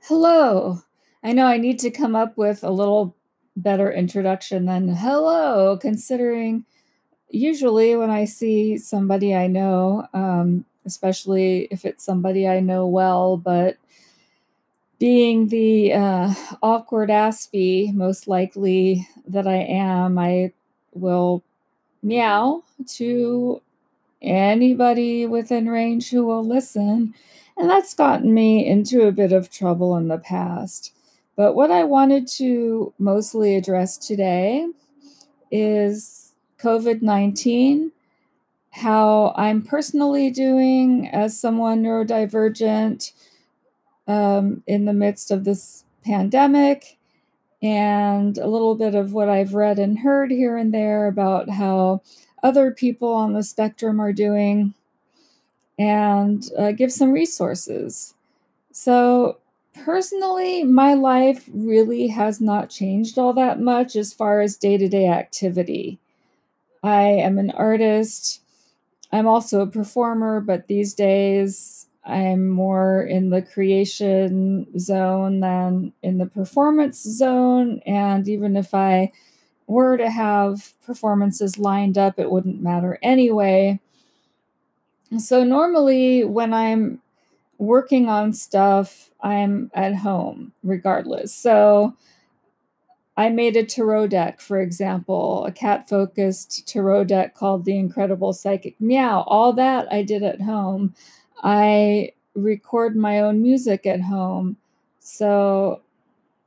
Hello. I know I need to come up with a little better introduction than hello, considering usually when I see somebody I know, um, especially if it's somebody I know well, but being the uh, awkward Aspie, most likely that I am, I will meow to anybody within range who will listen. And that's gotten me into a bit of trouble in the past. But what I wanted to mostly address today is COVID 19, how I'm personally doing as someone neurodivergent um, in the midst of this pandemic, and a little bit of what I've read and heard here and there about how other people on the spectrum are doing, and uh, give some resources. So, personally, my life really has not changed all that much as far as day to day activity. I am an artist. I'm also a performer, but these days I'm more in the creation zone than in the performance zone. And even if I were to have performances lined up, it wouldn't matter anyway. So, normally when I'm working on stuff, I'm at home regardless. So, I made a tarot deck, for example, a cat focused tarot deck called The Incredible Psychic Meow. All that I did at home. I record my own music at home. So,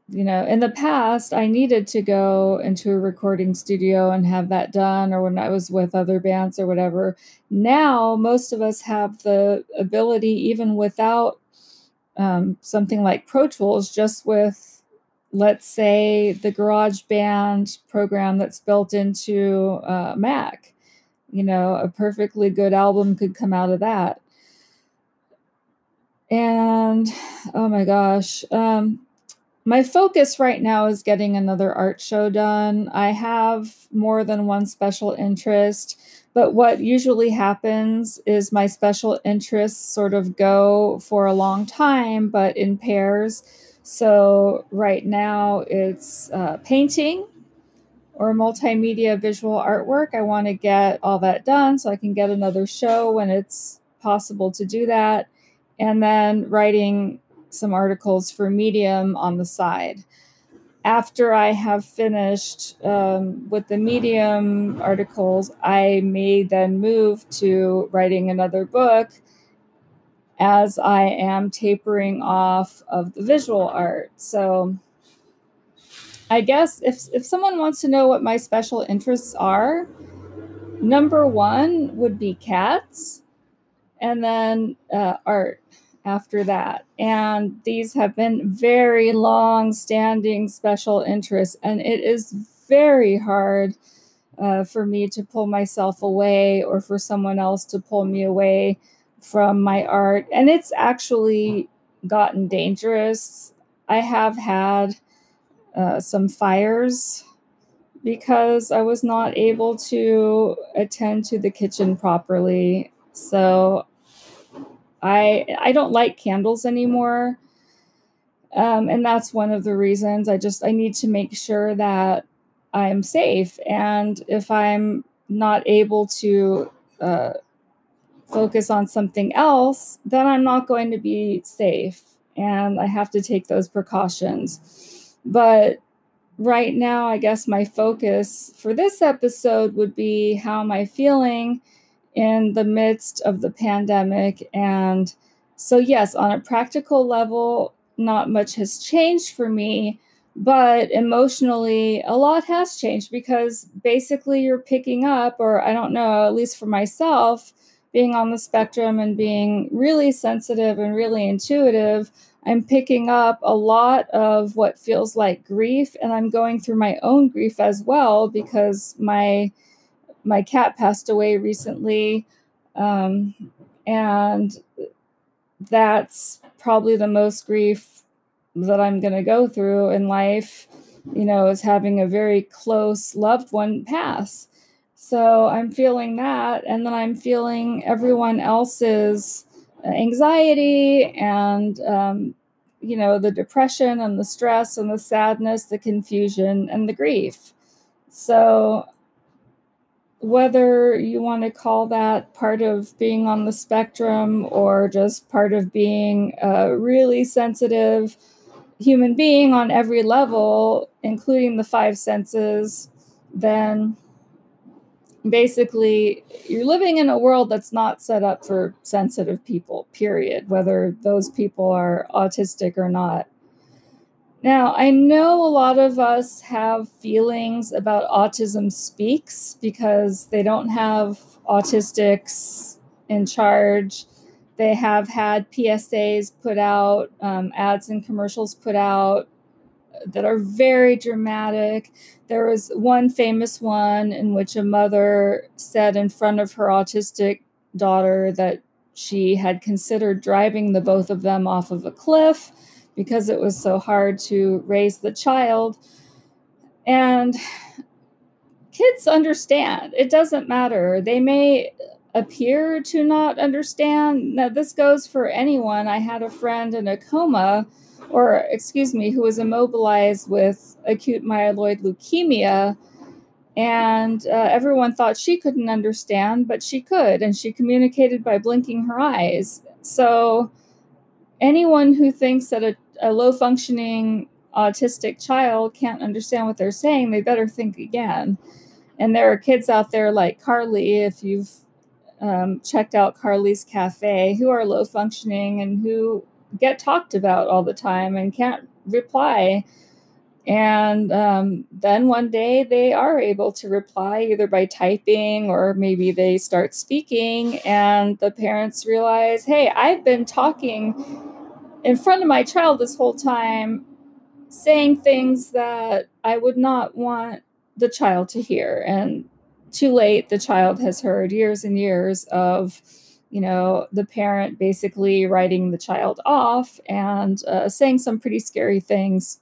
you know, in the past, I needed to go into a recording studio and have that done, or when I was with other bands or whatever. Now, most of us have the ability, even without um, something like Pro Tools, just with, let's say, the GarageBand program that's built into uh, Mac. You know, a perfectly good album could come out of that. And oh my gosh, um, my focus right now is getting another art show done. I have more than one special interest, but what usually happens is my special interests sort of go for a long time, but in pairs. So right now it's uh, painting or multimedia visual artwork. I want to get all that done so I can get another show when it's possible to do that and then writing some articles for Medium on the side. After I have finished um, with the Medium articles, I may then move to writing another book as I am tapering off of the visual art. So I guess if, if someone wants to know what my special interests are, number one would be cats and then uh, art after that. And these have been very long standing special interests, and it is very hard uh, for me to pull myself away or for someone else to pull me away from my art. And it's actually gotten dangerous. I have had uh, some fires because I was not able to attend to the kitchen properly. So I I don't like candles anymore. Um, and that's one of the reasons I just I need to make sure that I'm safe. And if I'm not able to uh, focus on something else, then I'm not going to be safe. And I have to take those precautions. But right now, I guess my focus for this episode would be how am I feeling in the midst of the pandemic. And so, yes, on a practical level, not much has changed for me, but emotionally, a lot has changed because basically you're picking up, or I don't know, at least for myself, being on the spectrum and being really sensitive and really intuitive, I'm picking up a lot of what feels like grief, and I'm going through my own grief as well because my my cat passed away recently, um, and that's probably the most grief that I'm going to go through in life, you know, is having a very close loved one pass. So I'm feeling that. And then I'm feeling everyone else's anxiety and, um, you know, the depression and the stress and the sadness, the confusion and the grief. So whether you want to call that part of being on the spectrum or just part of being a really sensitive human being on every level, including the five senses, then basically you're living in a world that's not set up for sensitive people, period, whether those people are autistic or not. Now, I know a lot of us have feelings about Autism Speaks because they don't have autistics in charge. They have had PSAs put out, um, ads and commercials put out that are very dramatic. There was one famous one in which a mother said in front of her autistic daughter that she had considered driving the both of them off of a cliff because it was so hard to raise the child. And kids understand. It doesn't matter. They may appear to not understand. Now, this goes for anyone. I had a friend in a coma, or excuse me, who was immobilized with acute myeloid leukemia. And uh, everyone thought she couldn't understand, but she could. And she communicated by blinking her eyes. So, anyone who thinks that a, a low functioning autistic child can't understand what they're saying, they better think again. And there are kids out there like Carly, if you've um, checked out Carly's Cafe, who are low functioning and who get talked about all the time and can't reply. And um, then one day they are able to reply either by typing or maybe they start speaking, and the parents realize, hey, I've been talking in front of my child this whole time saying things that I would not want the child to hear. And too late, the child has heard years and years of, you know, the parent basically writing the child off and uh, saying some pretty scary things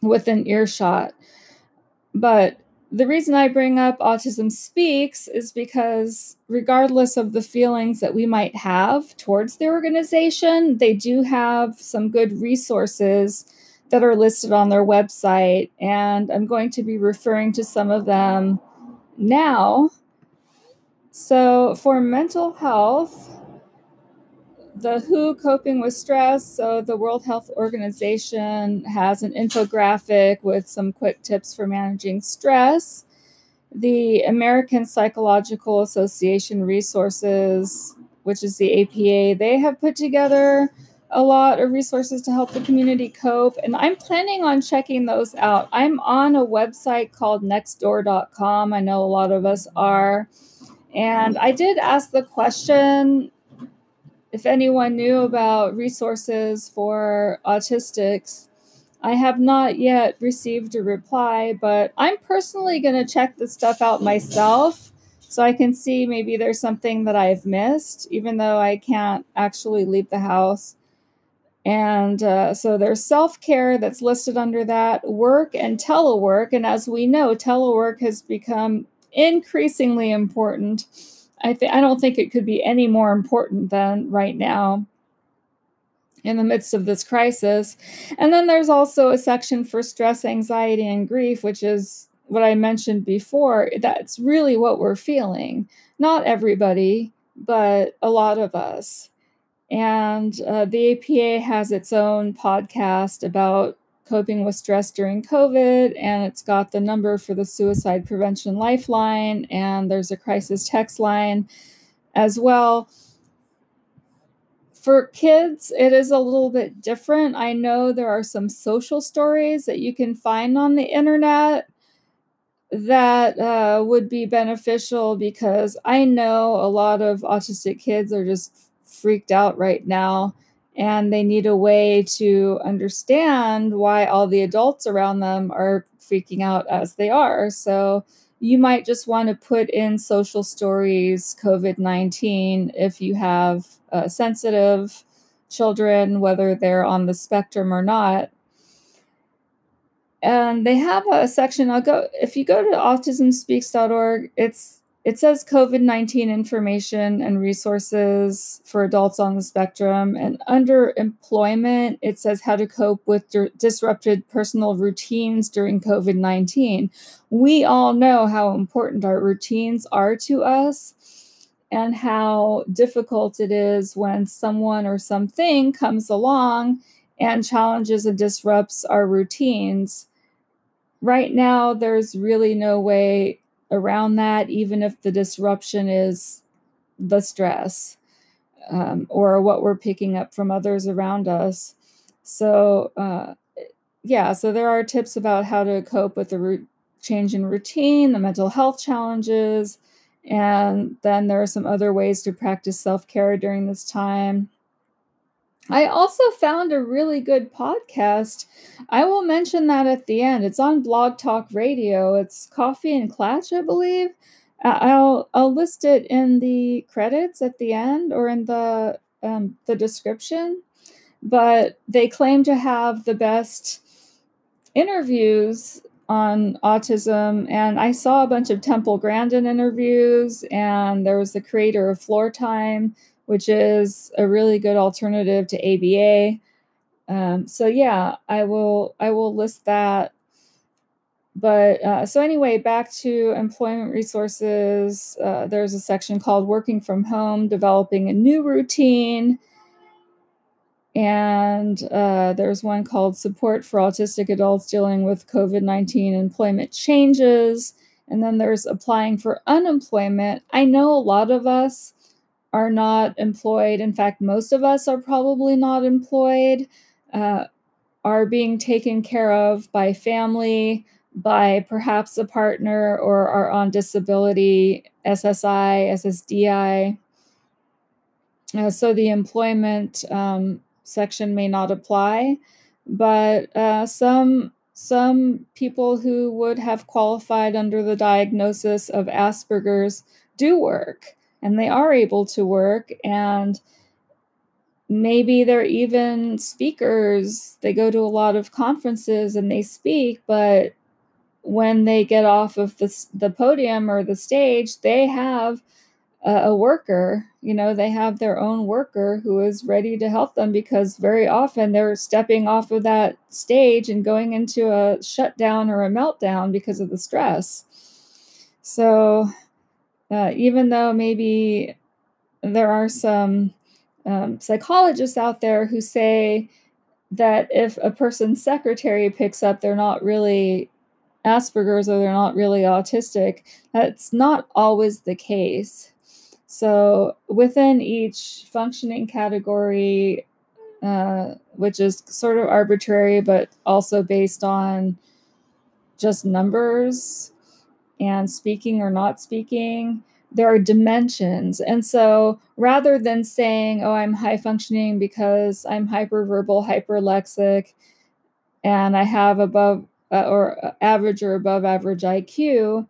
within earshot. But the reason I bring up Autism Speaks is because, regardless of the feelings that we might have towards the organization, they do have some good resources that are listed on their website. And I'm going to be referring to some of them now. So, for mental health, the WHO coping with stress. So, the World Health Organization has an infographic with some quick tips for managing stress. The American Psychological Association resources, which is the APA, they have put together a lot of resources to help the community cope. And I'm planning on checking those out. I'm on a website called nextdoor.com. I know a lot of us are. And I did ask the question if anyone knew about resources for autistics. I have not yet received a reply, but I'm personally going to check the stuff out myself so I can see maybe there's something that I've missed, even though I can't actually leave the house. And uh, so there's self care that's listed under that, work and telework. And as we know, telework has become increasingly important I th- I don't think it could be any more important than right now in the midst of this crisis. And then there's also a section for stress, anxiety, and grief, which is what I mentioned before. That's really what we're feeling. Not everybody, but a lot of us. And uh, the APA has its own podcast about coping with stress during COVID, and it's got the number for the Suicide Prevention Lifeline, and there's a crisis text line as well. For kids, it is a little bit different. I know there are some social stories that you can find on the internet that uh, would be beneficial because I know a lot of autistic kids are just freaked out right now and they need a way to understand why all the adults around them are freaking out as they are. So you might just want to put in social stories COVID 19 if you have a sensitive children, whether they're on the spectrum or not. And they have a section. I'll go if you go to autismspeaks.org, it's it says COVID 19 information and resources for adults on the spectrum. And under employment, it says how to cope with di- disrupted personal routines during COVID 19. We all know how important our routines are to us and how difficult it is when someone or something comes along and challenges and disrupts our routines. Right now, there's really no way around that, even if the disruption is the stress um, or what we're picking up from others around us. So, uh, yeah, so there are tips about how to cope with the root change in routine, the mental health challenges, and then there are some other ways to practice self care during this time. I also found a really good podcast. I will mention that at the end. It's on Blog Talk Radio. It's Coffee and Klatch, I believe. I'll I'll list it in the credits at the end or in the um, the description. But they claim to have the best interviews on autism, and I saw a bunch of Temple Grandin interviews, and there was the creator of Floor Time which is a really good alternative to ABA. Um, so yeah, I will I will list that. But uh, so anyway, back to employment resources. Uh, there's a section called "Working from Home: Developing a New Routine," and uh, there's one called "Support for Autistic Adults Dealing with COVID nineteen Employment Changes." And then there's applying for unemployment. I know a lot of us are not employed. In fact, most of us are probably not employed, uh, are being taken care of by family, by perhaps a partner, or are on disability, SSI, SSDI. Uh, so the employment um, section may not apply, but uh, some some people who would have qualified under the diagnosis of Asperger's do work and they are able to work and maybe they're even speakers. They go to a lot of conferences and they speak but when they get off of the, the podium or the stage they have a, a worker you know they have their own worker who is ready to help them because very often they're stepping off of that stage and going into a shutdown or a meltdown because of the stress. So uh, even though maybe there are some um, psychologists out there who say that if a person's secretary picks up, they're not really Asperger's or they're not really autistic. That's not always the case. So, within each functioning category, uh, which is sort of arbitrary, but also based on just numbers, and speaking or not speaking, there are dimensions. And so rather than saying, oh, I'm high functioning because I'm hyperverbal, hyperlexic, and I have above uh, or average or above average IQ,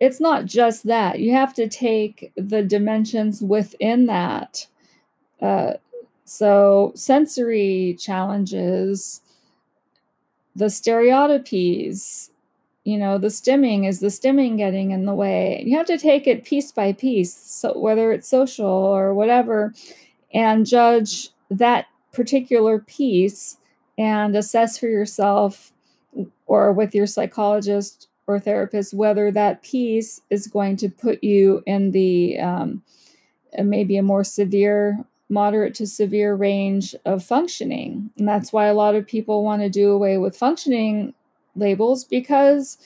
it's not just that. You have to take the dimensions within that. Uh, so, sensory challenges, the stereotypies, you know the stimming is the stimming getting in the way. You have to take it piece by piece so whether it's social or whatever and judge that particular piece and assess for yourself or with your psychologist or therapist whether that piece is going to put you in the um, maybe a more severe moderate to severe range of functioning. And that's why a lot of people want to do away with functioning labels because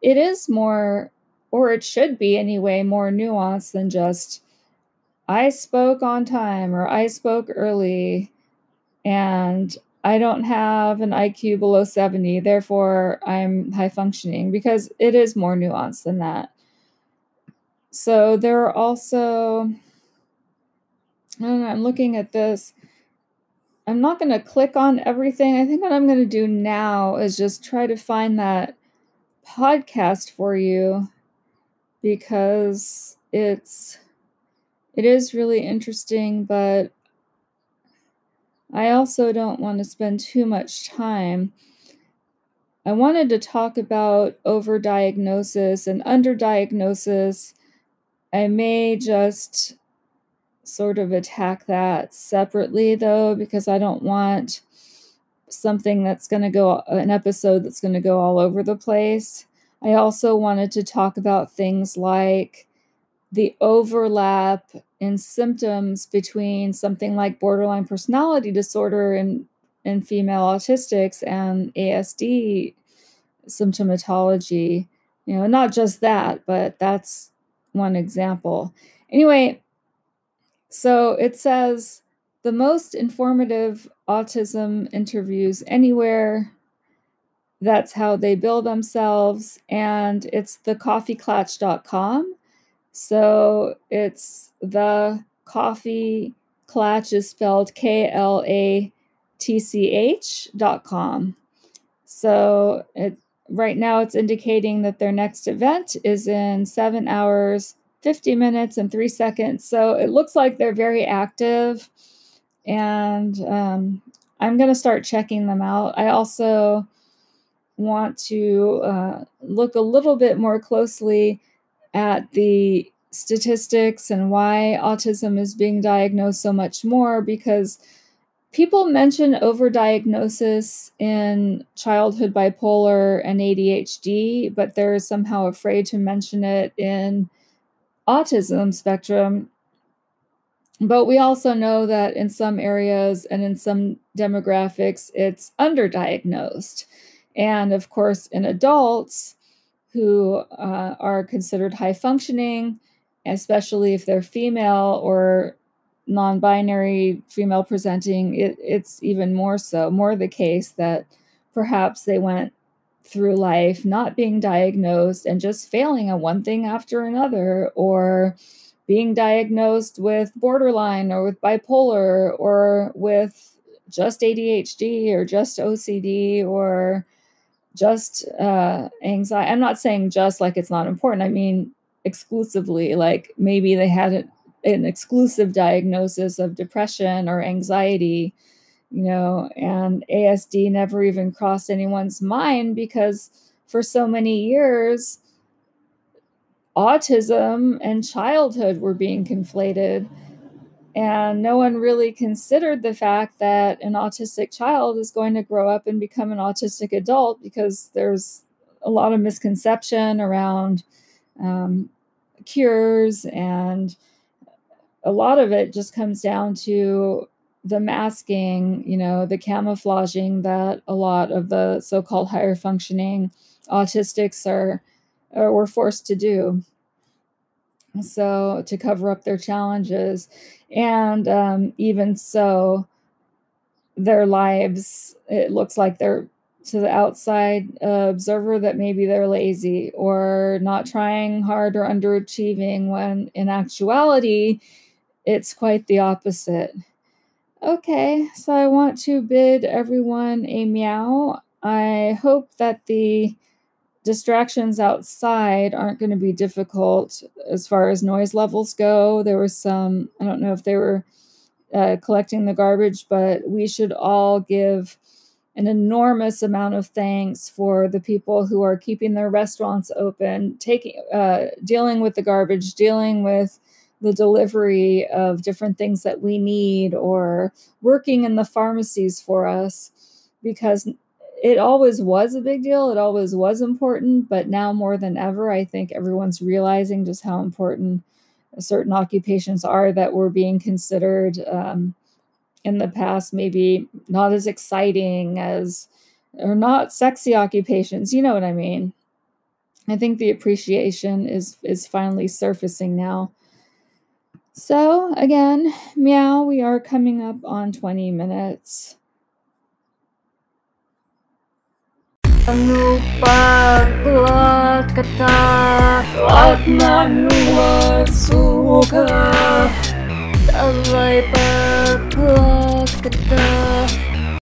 it is more, or it should be anyway, more nuanced than just I spoke on time or I spoke early and I don't have an IQ below 70, therefore I'm high functioning because it is more nuanced than that. So there are also, I don't know, I'm looking at this. I'm not going to click on everything. I think what I'm going to do now is just try to find that podcast for you because it's it is really interesting but I also don't want to spend too much time. I wanted to talk about overdiagnosis and underdiagnosis. I may just sort of attack that separately though, because I don't want something that's going to go, an episode that's going to go all over the place. I also wanted to talk about things like the overlap in symptoms between something like borderline personality disorder and in female autistics and ASD symptomatology. You know, not just that, but that's one example. Anyway, so it says the most informative autism interviews anywhere. That's how they bill themselves. And it's the coffeeklatch.com. So it's the coffee Klatch is spelled K L A T C H dot com. So it right now it's indicating that their next event is in seven hours 50 minutes and three seconds. So it looks like they're very active. And um, I'm going to start checking them out. I also want to uh, look a little bit more closely at the statistics and why autism is being diagnosed so much more because people mention overdiagnosis in childhood bipolar and ADHD, but they're somehow afraid to mention it in autism spectrum. But we also know that in some areas and in some demographics, it's underdiagnosed. And of course, in adults who uh, are considered high functioning, especially if they're female or non binary female presenting, it, it's even more so, more the case that perhaps they went through life not being diagnosed and just failing at one thing after another, or being diagnosed with borderline or with bipolar or with just ADHD or just OCD or just uh, anxiety. I'm not saying just like it's not important. I mean, exclusively, like maybe they had an, an exclusive diagnosis of depression or anxiety you know, and ASD never even crossed anyone's mind because for so many years, autism and childhood were being conflated. And no one really considered the fact that an autistic child is going to grow up and become an autistic adult because there's a lot of misconception around um, cures and a lot of it just comes down to the masking, you know, the camouflaging that a lot of the so-called higher functioning autistics are or were forced to do. So to cover up their challenges, and um, even so, their lives it looks like they're to the outside uh, observer that maybe they're lazy or not trying hard or underachieving when in actuality it's quite the opposite Okay, so I want to bid everyone a meow. I hope that the distractions outside aren't going to be difficult as far as noise levels go. There was some, I don't know if they were uh, collecting the garbage, but we should all give an enormous amount of thanks for the people who are keeping their restaurants open, taking, uh, dealing with the garbage, dealing with the delivery of different things that we need or working in the pharmacies for us because it always was a big deal. It always was important. But now more than ever, I think everyone's realizing just how important certain occupations are that were being considered um, in the past, maybe not as exciting as or not sexy occupations. You know what I mean? I think the appreciation is is finally surfacing now. So, again, meow, we are coming up on 20 minutes.